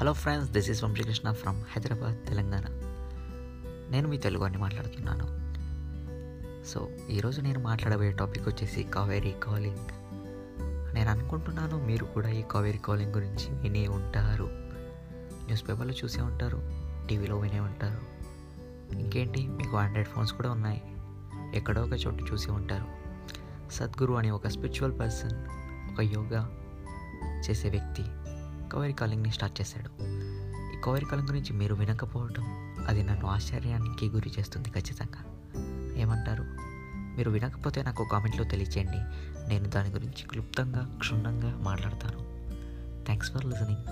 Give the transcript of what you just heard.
Hello friends this is Vamsikrishna from Hyderabad Telangana నేను మీ తెలుగు అని మాట్లాడుతున్నాను. సో ఈరోజు నేను మాట్లాడబోయే టాపిక్ వచ్చేసి కావేరీ కాలింగ్. నేను అనుకుంటున్నాను మీరు కూడా ఈ కావేరీ కాలింగ్ గురించి వినే ఉంటారు. న్యూస్ పేపర్లో చూసే ఉంటారు టీవీలో వినే ఉంటారు. ఇంకేంటి మీకు ఆండ్రాయిడ్ ఫోన్స్ కూడా ఉన్నాయి. ఎక్కడో ఒక చోటు చూసి ఉంటారు. సద్గురు అనే ఒక స్పిరిచువల్ పర్సన్ ఒక యోగా చేసే వ్యక్తి. కవరి కాలింగ్ని స్టార్ట్ చేశాడు. ఈ కవరి కాలింగ్ గురించి మీరు వినకపోవడం అది నన్ను ఆశ్చర్యానికి గురి చేస్తుంది ఖచ్చితంగా. ఏమంటారు? మీరు వినకపోతే నాకు కామెంట్లో తెలియచేయండి. నేను దాని గురించి క్లుప్తంగా క్షుణ్ణంగా మాట్లాడతాను. Thanks for listening